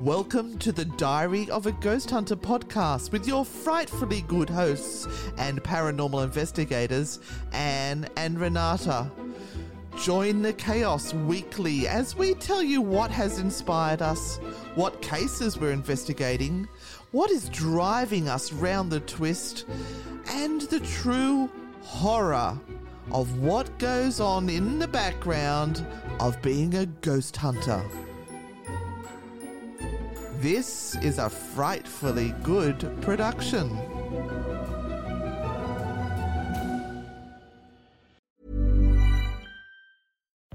Welcome to the Diary of a Ghost Hunter podcast with your frightfully good hosts and paranormal investigators, Anne and Renata. Join the chaos weekly as we tell you what has inspired us, what cases we're investigating, what is driving us round the twist, and the true horror of what goes on in the background of being a ghost hunter. This is a frightfully good production.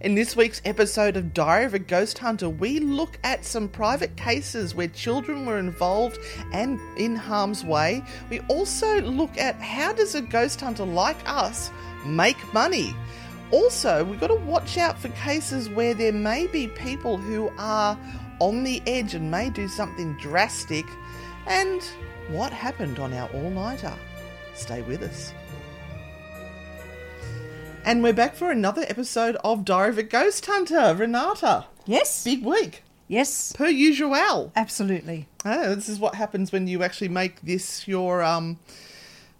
In this week's episode of Diary of a Ghost Hunter, we look at some private cases where children were involved and in harm's way. We also look at how does a ghost hunter like us make money? Also, we've got to watch out for cases where there may be people who are on the edge and may do something drastic. And what happened on our all-nighter? Stay with us. And we're back for another episode of Diary of a Ghost Hunter. Renata, Yes. big week, Yes. per usual. Absolutely. Oh, this is what happens when you actually make this your um,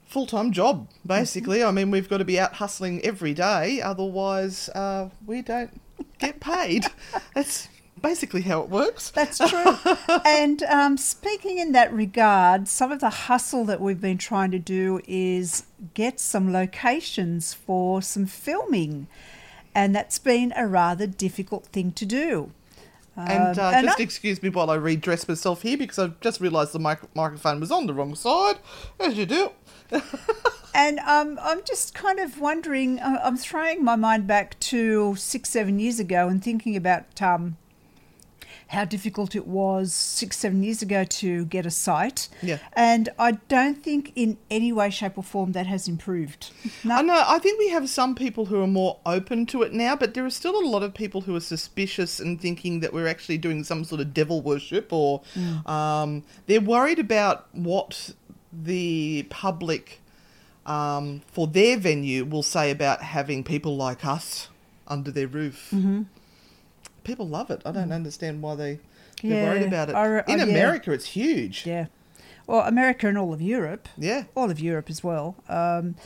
full time job, basically. I mean, we've got to be out hustling every day, otherwise, uh, we don't get paid. That's basically how it works. That's true. and um, speaking in that regard, some of the hustle that we've been trying to do is get some locations for some filming. And that's been a rather difficult thing to do. And, uh, Um, and just I- excuse me while I redress myself here because I've just realised the mic- microphone was on the wrong side, as you do. And um, I'm just kind of wondering, uh, I'm throwing my mind back to six, seven years ago and thinking about um, how difficult it was six, seven years ago to get a site. Yeah. And I don't think in any way, shape, or form that has improved. I know. I think we have some people who are more open to it now, but there are still a lot of people who are suspicious and thinking that we're actually doing some sort of devil worship, or um, they're worried about what the public um, for their venue will say about having people like us under their roof. Mm-hmm. People love it. I don't understand why they they're worried about it. I re- In oh, yeah. America, it's huge. Yeah. Well, America and all of Europe. Yeah. All of Europe as well. Um,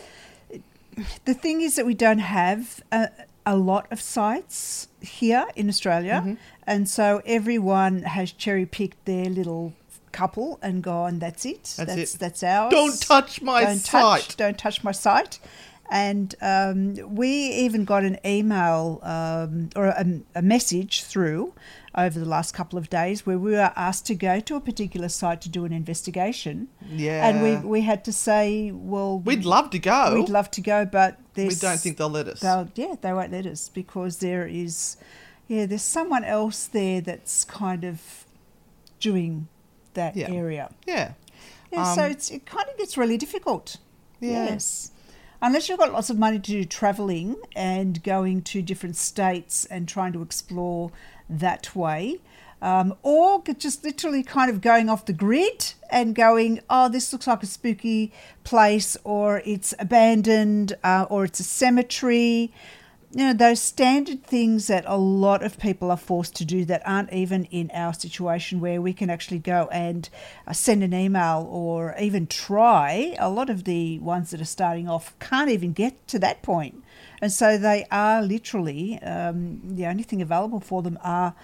the thing is that we don't have a, a lot of sites here in Australia. Mm-hmm. And so everyone has cherry picked their little couple and gone, that's it. That's that's, it. that's ours. Don't touch my don't site." Touch, don't touch my site. And um, we even got an email um, or a, a message through over the last couple of days where we were asked to go to a particular site to do an investigation. Yeah. And we, we had to say, well, We'd love to go. we'd love to go, but we don't think they'll let us. they'll, yeah, they won't let us because there is, yeah, there's someone else there that's kind of doing that Yeah. area. Yeah. Yeah, so Um, it's, it kind of gets really difficult. Yeah. Yes. Unless you've got lots of money to do travelling and going to different states and trying to explore that way. Um, or just literally kind of going off the grid and going, oh, this looks like a spooky place, or it's abandoned, uh, or it's a cemetery. You know, those standard things that a lot of people are forced to do that aren't even in our situation where we can actually go and uh, send an email or even try. A lot of the ones that are starting off can't even get to that point. And so they are literally, um, the only thing available for them are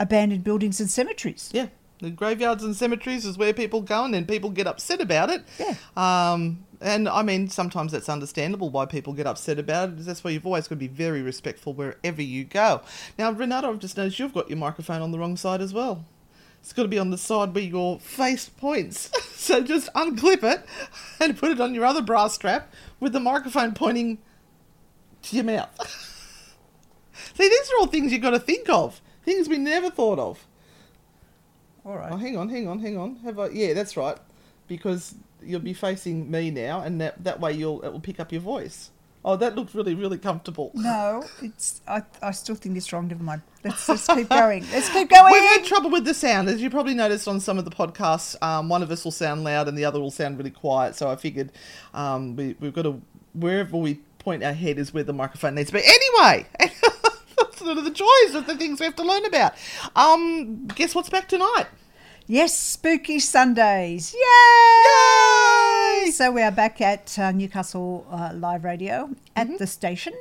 abandoned buildings and cemeteries. Yeah. The graveyards and cemeteries is where people go, and then people get upset about it. Yeah. Um, and I mean, sometimes that's understandable why people get upset about it. That's why you've always got to be very respectful wherever you go. Now, Renata, I've just noticed you've got your microphone on the wrong side as well. It's got to be on the side where your face points. so just unclip it and put it on your other bra strap with the microphone pointing to your mouth. See, these are all things you've got to think of. Things we never thought of. All right. Oh, hang on, hang on, hang on. Have I? Yeah, that's right. Because you'll be facing me now, and that that way you'll it will pick up your voice. Oh, that looks really, really comfortable. No, it's. I, I still think it's wrong. Never mind. Let's just keep going. Let's keep going. We've had trouble with the sound, as you probably noticed on some of the podcasts. Um, one of us will sound loud, and the other will sound really quiet. So I figured um, we, we've got to wherever we point our head is where the microphone needs to be. Anyway. That's sort of the joys of the things we have to learn about. Um, guess what's back tonight? Yes, Spooky Sundays. Yay! Yay! So we are back at uh, Newcastle uh, Live Radio at Mm-hmm. the station.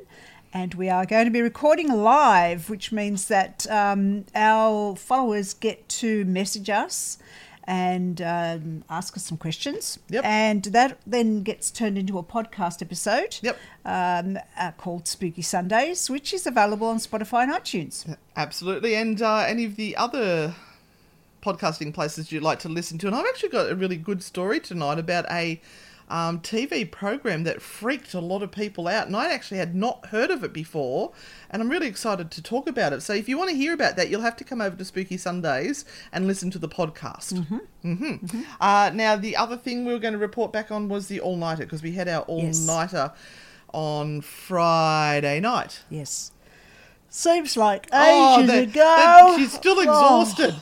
And we are going to be recording live, which means that um, our followers get to message us and um, ask us some questions. Yep. And that then gets turned into a podcast episode Yep. um, uh, called Spooky Sundays, which is available on Spotify and iTunes. Absolutely. And uh, any of the other podcasting places you'd like to listen to. And I've actually got a really good story tonight about a um, TV program that freaked a lot of people out. And I actually had not heard of it before. And I'm really excited to talk about it. So if you want to hear about that, you'll have to come over to Spooky Sundays and listen to the podcast. Mm-hmm. Uh, now, the other thing we were going to report back on was the all nighter because we had our all nighter on Friday night. Yes. Seems like ages Oh, that- ago. that- she's still Oh. exhausted.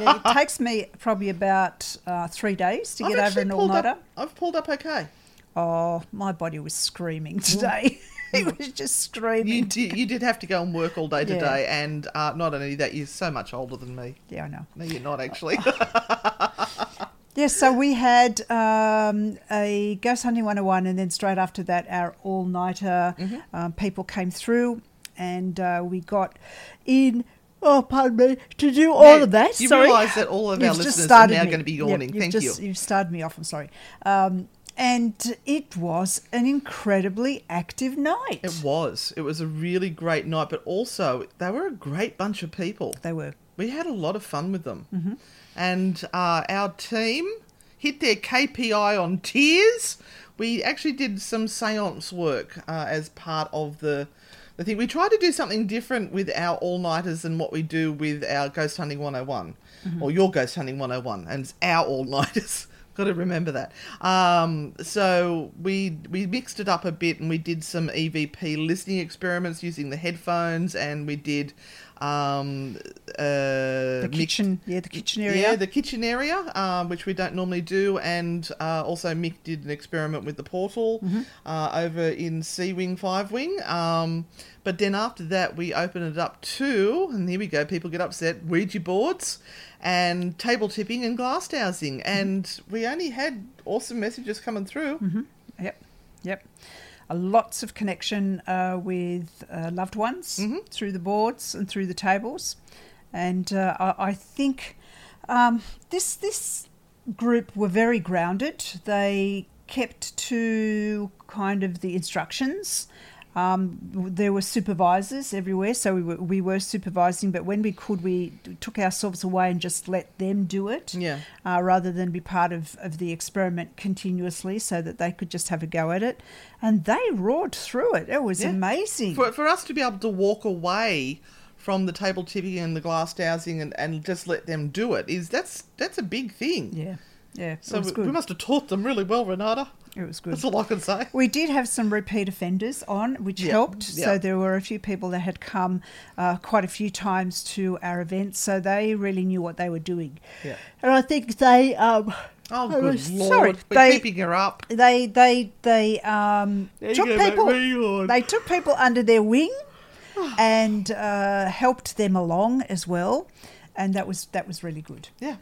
Yeah, it takes me probably about uh, three days to I've get over an all nighter. I've pulled up okay. Oh, my body was screaming today. it was just screaming. You did, you did have to go and work all day Yeah. today, and uh, not only that, you're so much older than me. Yeah, I know. No, you're not actually. Yes, so we had um, a Ghost Hunting 101, and then straight after that, our all nighter Mm-hmm. um, people came through, and uh, we got in. Oh, pardon me, to do all Now, of that. you realise that all of our You've just listeners are now me. gonna be yawning. you've Thank just- you. You've started me off. I'm sorry. Um, and it was an incredibly active night. it was. It was a really great night, but also they were a great bunch of people. They were. We had a lot of fun with them, Mm-hmm. and uh, our team hit their KPI on tears. We actually did some seance work uh, as part of the the thing. We tried to do something different with our all nighters than what we do with our Ghost Hunting 101 or your Ghost Hunting 101, and it's our all nighters. Got to remember that. Um, so we we mixed it up a bit, and we did some EVP listening experiments using the headphones, and we did um, uh, The kitchen, yeah, the kitchen area. yeah, the kitchen area, um, which we don't normally do, and uh, also Mick did an experiment with the portal Mm-hmm. uh, over in C Wing Five Wing. Um, but then after that, we open it up to, and here we go. People get upset. Ouija boards and table tipping and glass dowsing, Mm-hmm. and we only had awesome messages coming through. Yep, yep. Lots of connection uh, with uh, loved ones through the boards and through the tables, and uh, I, I think um, this this group were very grounded. They kept to kind of the instructions. Um, there were supervisors everywhere, so we were, we were supervising. But when we could, we took ourselves away and just let them do it Yeah. uh, rather than be part of, of the experiment continuously so that they could just have a go at it. And they roared through it. It was Yeah. amazing. For, for us to be able to walk away from the table tipping and the glass dowsing and, and just let them do it is that's that's a big thing. yeah, yeah, So it was we, good. we must have taught them really well, Renata. It was good. That's all I can say. We did have some repeat offenders on, which Yeah, helped. yeah. So there were a few people that had come uh, quite a few times to our events, so they really knew what they were doing. Yeah. And I think they. Um, Oh, good was- lord! Sorry, We're they, keeping her up. they they they um took people they took people under their wing and uh, helped them along as well, and that was that was really good. Yeah.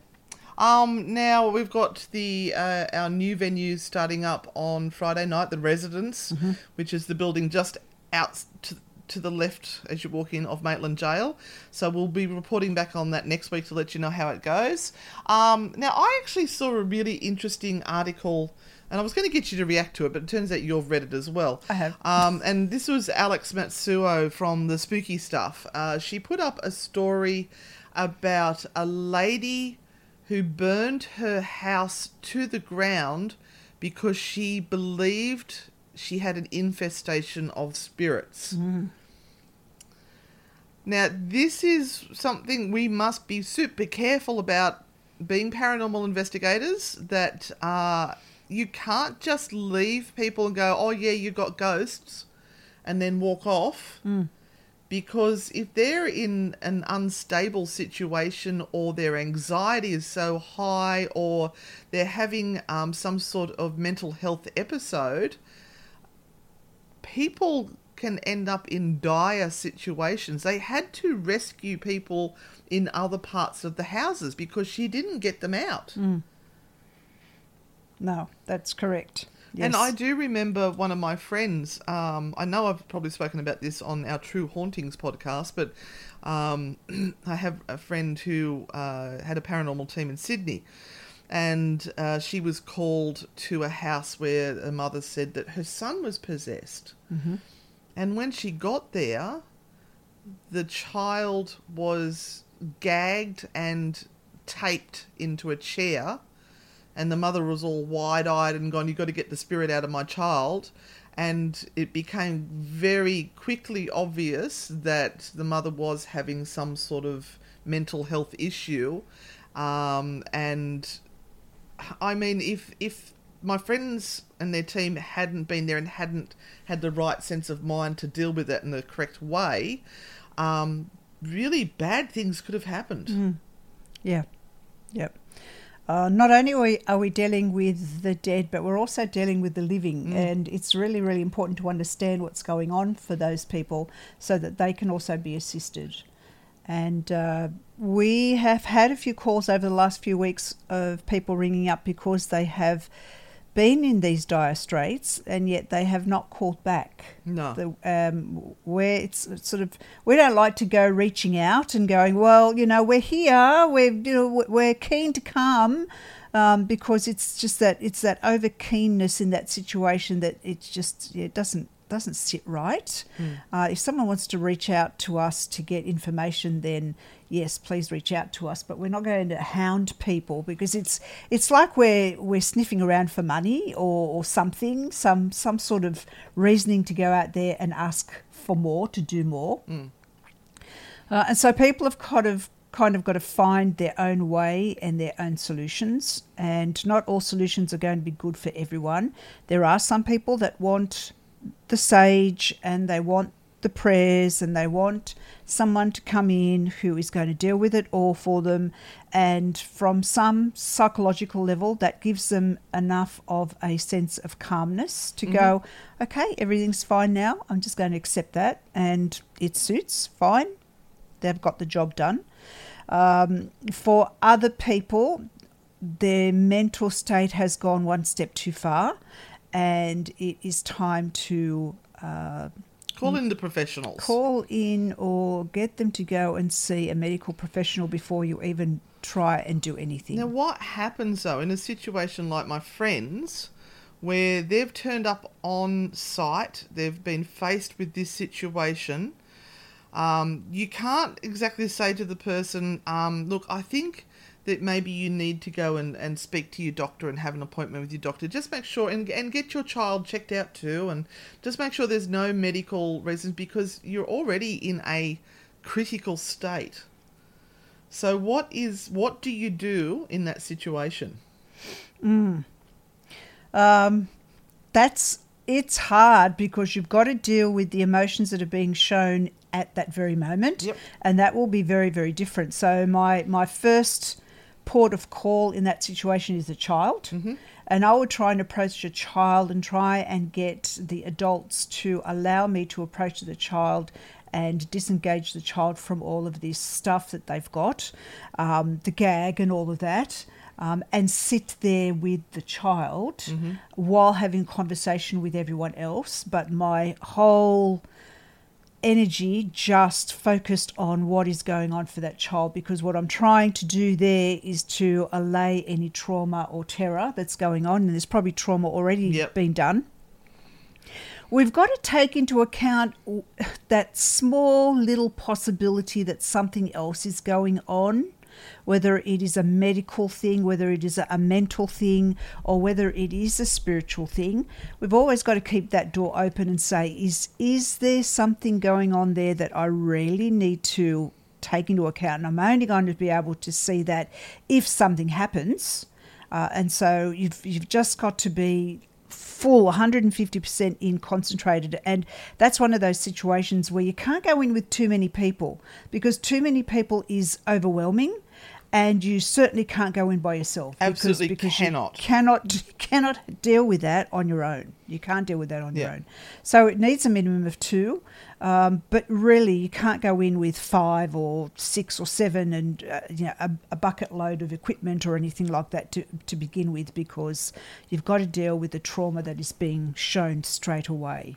Um, now we've got the uh, our new venue starting up on Friday night, the Residence, which is the building just out to, to the left as you walk in of Maitland Jail. So we'll be reporting back on that next week to let you know how it goes. Um, now I actually saw a really interesting article. And I was going to get you to react to it, but it turns out you've read it as well. I have. Um, and this was Alex Matsuo from the Spooky Stuff. Uh, she put up a story about a lady who burned her house to the ground because she believed she had an infestation of spirits. Now, this is something we must be super careful about being paranormal investigators that uh, you can't just leave people and go, oh, yeah, you've got ghosts, and then walk off. Because if they're in an unstable situation or their anxiety is so high or they're having um, some sort of mental health episode, people can end up in dire situations. They had to rescue people in other parts of the houses because she didn't get them out. No, that's correct. And I do remember one of my friends. Um, I know I've probably spoken about this on our True Hauntings podcast, but um, I have a friend who uh, had a paranormal team in Sydney, and uh, she was called to a house where a mother said that her son was possessed. And when she got there, the child was gagged and taped into a chair and the mother was all wide-eyed and gone you've got to get the spirit out of my child. And it became very quickly obvious that the mother was having some sort of mental health issue. Um, and i mean if if my friends and their team hadn't been there and hadn't had the right sense of mind to deal with it in the correct way um, really bad things could have happened. Yeah, yep. Uh, not only are we, are we dealing with the dead, but we're also dealing with the living, and it's really, really important to understand what's going on for those people so that they can also be assisted. And uh, we have had a few calls over the last few weeks of people ringing up because they have been in these dire straits and yet they have not called back. No. The, um, where it's sort of we don't like to go reaching out and going, well, you know, we're here, we're you know we're keen to come. Um, because it's just that it's that over keenness in that situation that it's just it doesn't doesn't sit right. Uh, if someone wants to reach out to us to get information, then yes, please reach out to us. But we're not going to hound people because it's it's like we're we're sniffing around for money or, or something, some some sort of reasoning to go out there and ask for more to do more. Uh, and so people have kind of kind of got to find their own way and their own solutions. And not all solutions are going to be good for everyone. There are some people that want the sage and they want the prayers and they want someone to come in who is going to deal with it all for them. And from some psychological level, that gives them enough of a sense of calmness to go, okay, everything's fine now. I'm just going to accept that. And it suits, fine they've got the job done. Um, for other people, their mental state has gone one step too far, and it is time to uh, call in the professionals call in or get them to go and see a medical professional before you even try and do anything. Now, what happens though in a situation like my friends, where they've turned up on site, they've been faced with this situation? Um, you can't exactly say to the person, um, "Look, I think." That maybe you need to go and, and speak to your doctor and have an appointment with your doctor. Just make sure and, and get your child checked out too, and just make sure there's no medical reasons because you're already in a critical state. So what is what do you do in that situation? um, that's it's hard because you've got to deal with the emotions that are being shown at that very moment, Yep. and that will be very very different. So my my first port of call in that situation is a child. And I would try and approach a child and try and get the adults to allow me to approach the child and disengage the child from all of this stuff that they've got, um, the gag and all of that. Um, and sit there with the child while having conversation with everyone else. But my whole energy just focused on what is going on for that child because what I'm trying to do there is to allay any trauma or terror that's going on, and there's probably trauma already Yep. been done. We've got to take into account that small little possibility that something else is going on, whether it is a medical thing, whether it is a, mental thing, or whether it is a spiritual thing. We've always got to keep that door open and say, is is there something going on there that I really need to take into account? And I'm only going to be able to see that if something happens. Uh, and so you've you've just got to be full 150% in concentrated and that's one of those situations where you can't go in with too many people because too many people is overwhelming and you certainly can't go in by yourself because- Absolutely because cannot. you cannot cannot deal with that on your own. You can't deal with that on your own. So it needs a minimum of two um, but really you can't go in with five or six or seven and uh, you know a, a bucket load of equipment or anything like that to, to begin with because you've got to deal with the trauma that is being shown straight away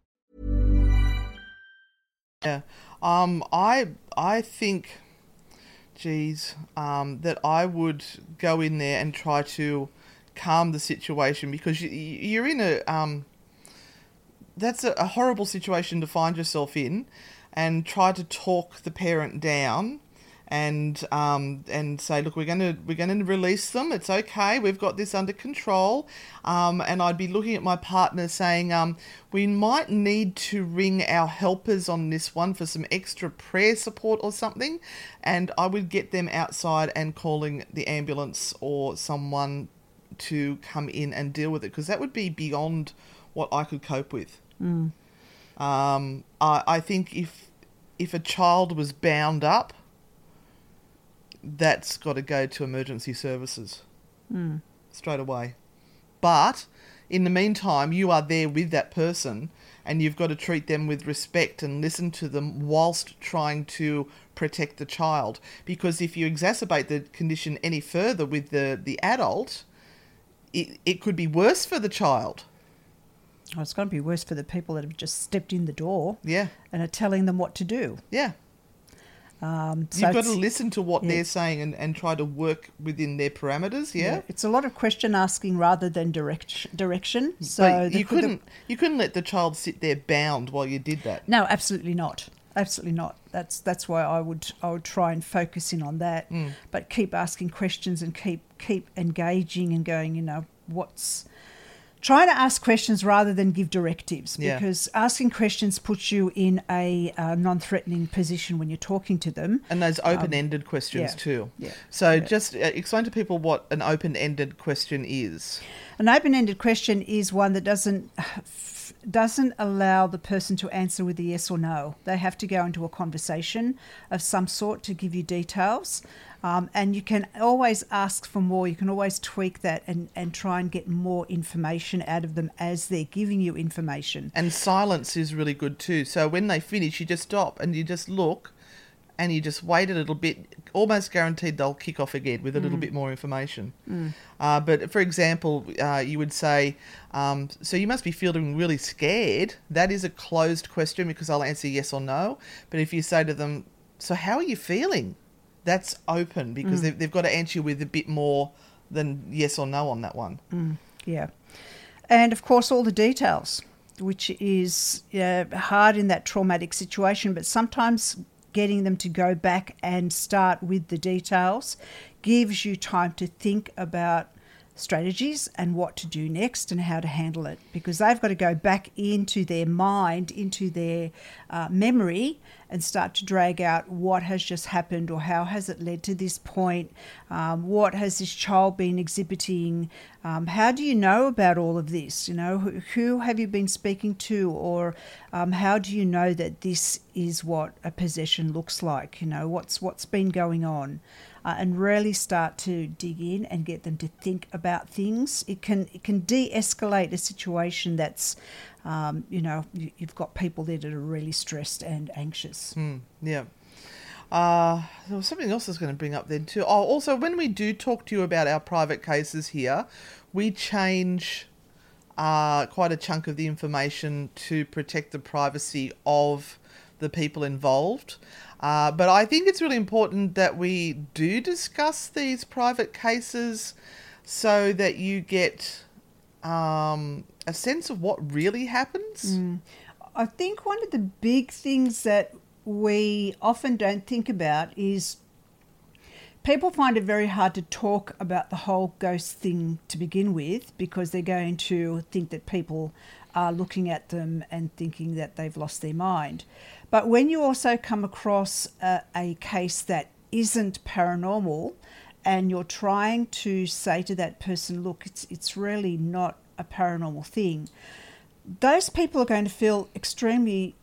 Yeah. Um, I I think, geez, um, that I would go in there and try to calm the situation because you, you're in a um. That's a, a horrible situation to find yourself in, and try to talk the parent down, and um and say, look, we're gonna we're gonna release them. It's okay. We've got this under control. Um, and I'd be looking at my partner saying, um, we might need to ring our helpers on this one for some extra prayer support or something. And I would get them outside and calling the ambulance or someone to come in and deal with it because that would be beyond what I could cope with. Um, I, I think if if a child was bound up, that's got to go to emergency services hmm. straight away. But in the meantime, you are there with that person and you've got to treat them with respect and listen to them whilst trying to protect the child. Because if you exacerbate the condition any further with the, the adult, it, it could be worse for the child. Oh, it's going to be worse for the people that have just stepped in the door Yeah. and are telling them what to do. Yeah. Um, so You've got to listen to what yeah. they're saying and, and try to work within their parameters. Yeah. it's a lot of question asking rather than direct direction. So but the- you the- couldn't you couldn't let the child sit there bound while you did that. No, absolutely not. Absolutely not. That's that's why I would I would try and focus in on that. Mm. But keep asking questions and keep keep engaging and going. You know what's trying to ask questions rather than give directives Yeah. because asking questions puts you in a uh, non-threatening position when you're talking to them. And those open-ended questions Um, yeah, too. yeah, So just uh, explain to people what an open-ended question is. An open-ended question is one that doesn't doesn't allow the person to answer with a yes or no. They have to go into a conversation of some sort to give you details. Um, and you can always ask for more. You can always tweak that and, and try and get more information out of them as they're giving you information. And silence is really good too. So when they finish, you just stop and you just look and you just wait a little bit, almost guaranteed they'll kick off again with a little bit more information. Uh, but for example, uh, you would say, um, so you must be feeling really scared. That is a closed question because I'll answer yes or no. But if you say to them, so how are you feeling? That's open because they've, they've got to answer you with a bit more than yes or no on that one. Yeah. And of course, all the details, which is uh, hard in that traumatic situation, but sometimes getting them to go back and start with the details gives you time to think about strategies and what to do next and how to handle it because they've got to go back into their mind, into their uh, memory, and start to drag out what has just happened or how has it led to this point, um, what has this child been exhibiting, um, how do you know about all of this? You know, who, who have you been speaking to, or um, how do you know that this is what a possession looks like? You know, what's what's been going on uh, and really start to dig in and get them to think about things. It can it can de-escalate a situation that's, um, you know, you, you've got people there that are really stressed and anxious. Yeah. Uh, there was something else I was going to bring up then too. Oh, also, when we do talk to you about our private cases here, we change uh, quite a chunk of the information to protect the privacy of the people involved. Uh, but I think it's really important that we do discuss these private cases so that you get um, a sense of what really happens. I think one of the big things that we often don't think about is people find it very hard to talk about the whole ghost thing to begin with because they're going to think that people are looking at them and thinking that they've lost their mind. But when you also come across a, a case that isn't paranormal and you're trying to say to that person, look, it's, it's really not a paranormal thing, those people are going to feel extremely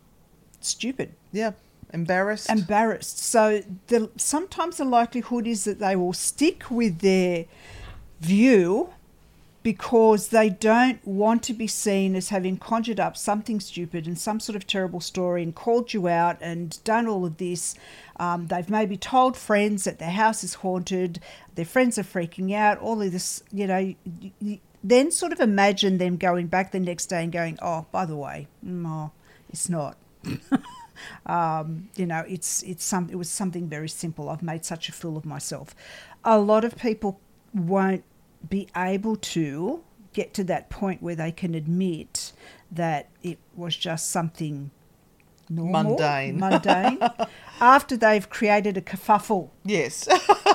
stupid Yeah, embarrassed. embarrassed. So the sometimes the likelihood is that they will stick with their view because they don't want to be seen as having conjured up something stupid and some sort of terrible story and called you out and done all of this. Um, they've maybe told friends that their house is haunted, their friends are freaking out, all of this, you know. Then sort of imagine them going back the next day and going, oh, by the way, no, it's not um, you know, it's it's some it was something very simple. I've made such a fool of myself. A lot of people won't be able to get to that point where they can admit that it was just something normal, Mundane. mundane, after they've created a kerfuffle. Yes,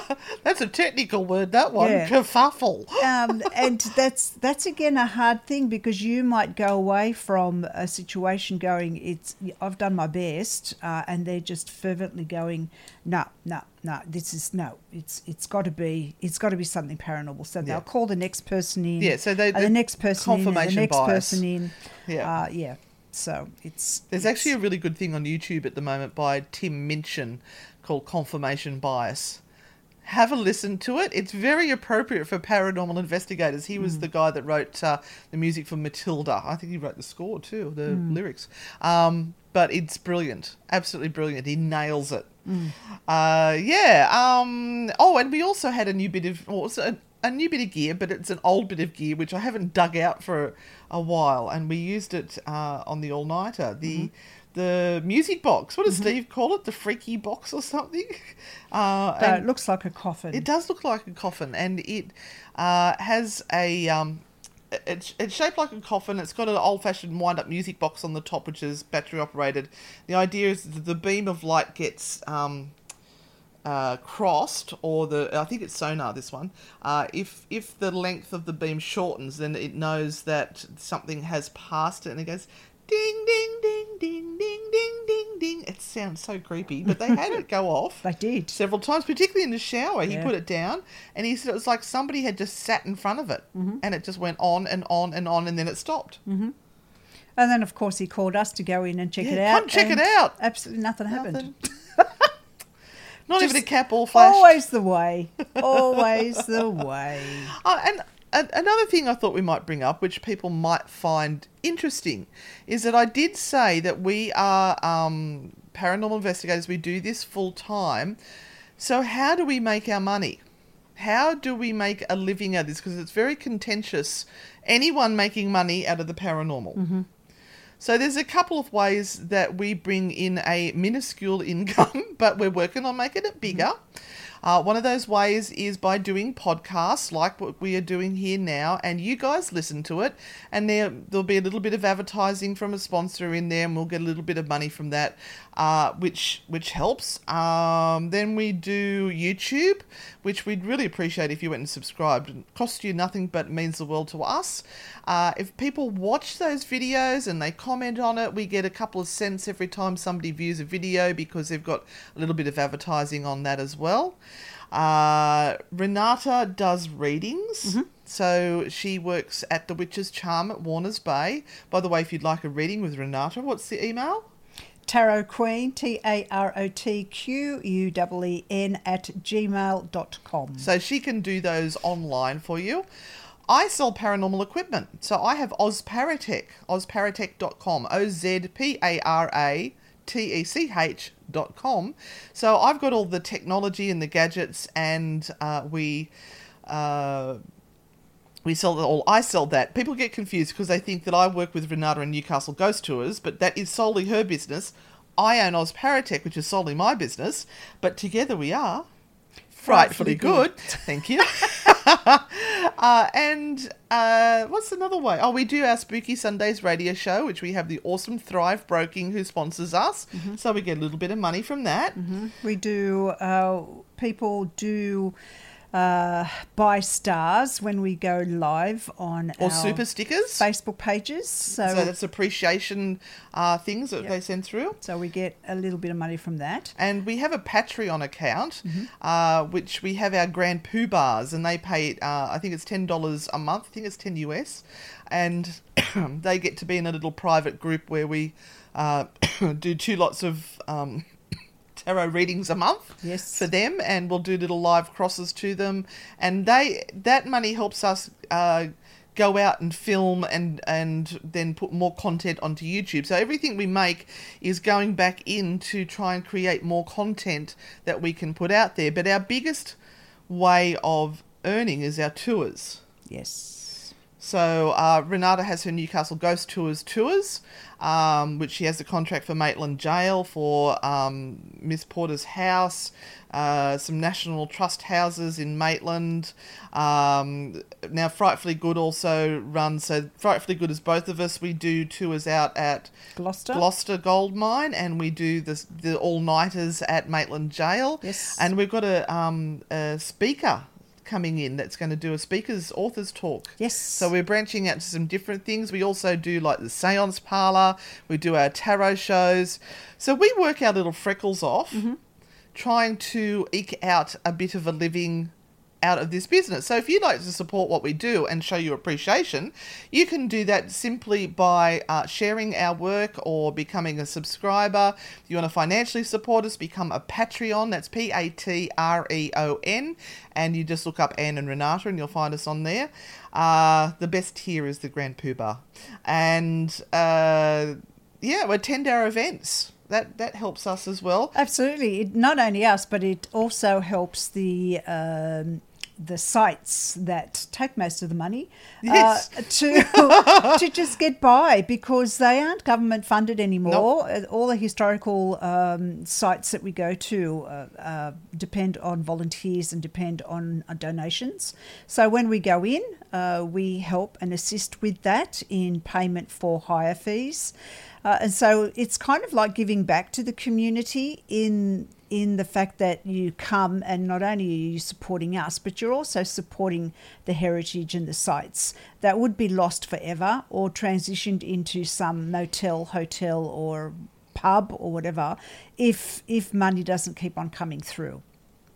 that's a technical word. That one, Yeah. kerfuffle. um, and that's that's again a hard thing because you might go away from a situation going, "It's I've done my best," uh, and they're just fervently going, "No, no, no, this is no. It's it's got to be it's got to be something paranormal." So they'll call the next person in. Yeah, so they- the the next person in, and the next bias. person in. Yeah. uh, yeah. So it's There's actually a really good thing on YouTube at the moment by Tim Minchin called Confirmation Bias. Have a listen to it. It's very appropriate for paranormal investigators. He Mm. was the guy that wrote uh, the music for Matilda. I think he wrote the score too, the Mm. lyrics. Um, but it's brilliant, absolutely brilliant. He nails it. Mm. Uh, yeah. Um, oh, and we also had a new bit of, it's a, new bit of gear, but it's an old bit of gear which I haven't dug out for a while, and we used it uh, on the all nighter. The Mm-hmm. the music box. What does Steve call it? The freaky box or something? Uh, it looks like a coffin. it does look like a coffin, and it uh, has a. Um, it's, it's shaped like a coffin. It's got an old fashioned wind up music box on the top, which is battery operated. The idea is that the beam of light gets um, uh, crossed, or the I think it's sonar. This one, uh, if if the length of the beam shortens, then it knows that something has passed it, and it goes ding ding ding ding ding ding ding ding. It sounds so creepy, but they had it go off They did. several times, particularly in the shower. He put it down, and he said it was like somebody had just sat in front of it, Mm-hmm. and it just went on and on and on, and then it stopped. And then, of course, he called us to go in and check Yeah, it out. come check it out. Absolutely nothing happened. Nothing. Not even a cap or flash. Always the way. Always the way. Oh, and another thing I thought we might bring up, which people might find interesting, is that I did say that we are um, paranormal investigators. We do this full time. So, how do we make our money? How do we make a living out of this? Because it's very contentious. Anyone making money out of the paranormal. So there's a couple of ways that we bring in a minuscule income, but we're working on making it bigger. Uh, one of those ways is by doing podcasts like what we are doing here now, and you guys listen to it, and there there'll be a little bit of advertising from a sponsor in there, and we'll get a little bit of money from that, uh, which which helps. Um, then we do YouTube, which we'd really appreciate if you went and subscribed. It costs you nothing, but means the world to us. Uh, if people watch those videos and they comment on it, we get a couple of cents every time somebody views a video because they've got a little bit of advertising on that as well. Uh, Renata does readings. So she works at the Witch's Charm at Warners Bay. By the way, if you'd like a reading with Renata, what's the email? Tarot Queen, T A R O T Q U E E N at gmail.com. So she can do those online for you. I sell paranormal equipment. So I have Ozparatech, ozparatech.com, O Z P A R A T E C H dot com. So I've got all the technology and the gadgets, and uh, we. Uh, we sell it all. I sell that. People get confused because they think that I work with Renata and Newcastle Ghost Tours, but that is solely her business. I own Ozparatech, which is solely my business, but together we are frightfully Frightfully good. good. Thank you. uh, and uh, what's another way? Oh, we do our Spooky Sundays radio show, which we have the awesome Thrive Broking who sponsors us, Mm-hmm. so we get a little bit of money from that. We do, uh, people do uh, buy stars when we go live on Or our super stickers. Facebook pages. So, so that's appreciation uh, things that Yep. they send through. so we get a little bit of money from that. And we have a Patreon account, Mm-hmm. uh, which we have our Grand Poobahs, and they pay, uh, I think it's ten dollars a month. I think it's ten US, and they get to be in a little private group where we uh, do two lots of um, tarot readings a month. Yes. for them, and we'll do little live crosses to them, and they that money helps us. Uh, go out and film and and then put more content onto YouTube. So everything we make is going back in to try and create more content that we can put out there. But our biggest way of earning is our tours. Yes. So uh, Renata has her Newcastle Ghost Tours tours, um, which she has a contract for Maitland Jail for um, Miss Porter's house, uh, some National Trust houses in Maitland. Um, now Frightfully Good also runs. So Frightfully Good is both of us. We do tours out at Gloucester. Gloucester Gold Mine, and we do the the all nighters at Maitland Jail. Yes. and we've got a um a speaker coming in that's going to do a speakers authors talk. Yes. So we're branching out to some different things. We also do like the seance parlor. We do our tarot shows. So we work our little freckles off, mm-hmm. trying to eke out a bit of a living out of this business. So if you'd like to support what we do and show your appreciation, you can do that simply by uh, sharing our work or becoming a subscriber. If you want to financially support us, become a Patreon. That's P A T R E O N. And you just look up Anne and Renata and you'll find us on there. Uh, the best tier is the Grand Poobah. And uh, yeah, we're 10 hour events. That, that helps us as well. Absolutely. It, not only us, but it also helps the um, the sites that take most of the money Yes. uh, to to just get by because they aren't government funded anymore. Uh, All the historical um, sites that we go to uh, uh, depend on volunteers and depend on uh, donations. So when we go in, uh, we help and assist with that in payment for hire fees. Uh, and so it's kind of like giving back to the community in in the fact that you come and not only are you supporting us, but you're also supporting the heritage and the sites that would be lost forever or transitioned into some motel, hotel, or pub or whatever if if money doesn't keep on coming through.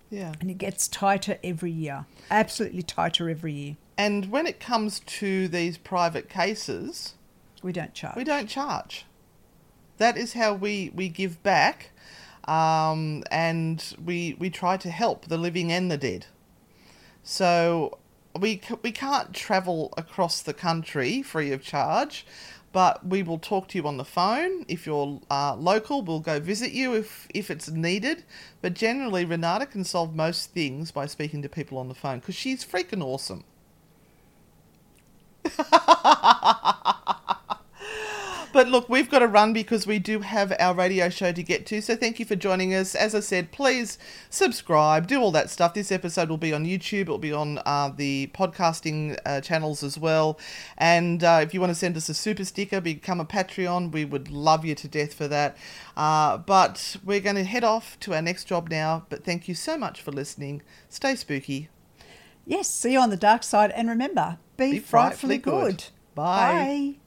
Yeah. And it gets tighter every year, absolutely tighter every year. And when it comes to these private cases, We don't charge. we don't charge. That is how we, we give back, um, and we we try to help the living and the dead. So we we can't travel across the country free of charge, but we will talk to you on the phone. If you're uh, local, we'll go visit you if, if it's needed. But generally, Renata can solve most things by speaking to people on the phone because she's freaking awesome. But look, we've got to run because we do have our radio show to get to. So thank you for joining us. As I said, please subscribe, do all that stuff. This episode will be on YouTube, it will be on uh, the podcasting uh, channels as well. And uh, if you want to send us a super sticker, become a Patreon, we would love you to death for that. Uh, but we're going to head off to our next job now. But thank you so much for listening. Stay spooky. Yes, see you on the dark side. And remember, be, Be frightfully, frightfully good. good. Bye. Bye.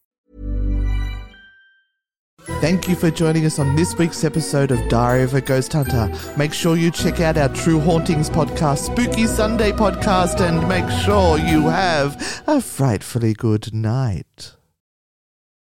Thank you for joining us on this week's episode of Diary of a Ghost Hunter. Make sure you check out our True Hauntings podcast, Spooky Sunday podcast, and make sure you have a frightfully good night.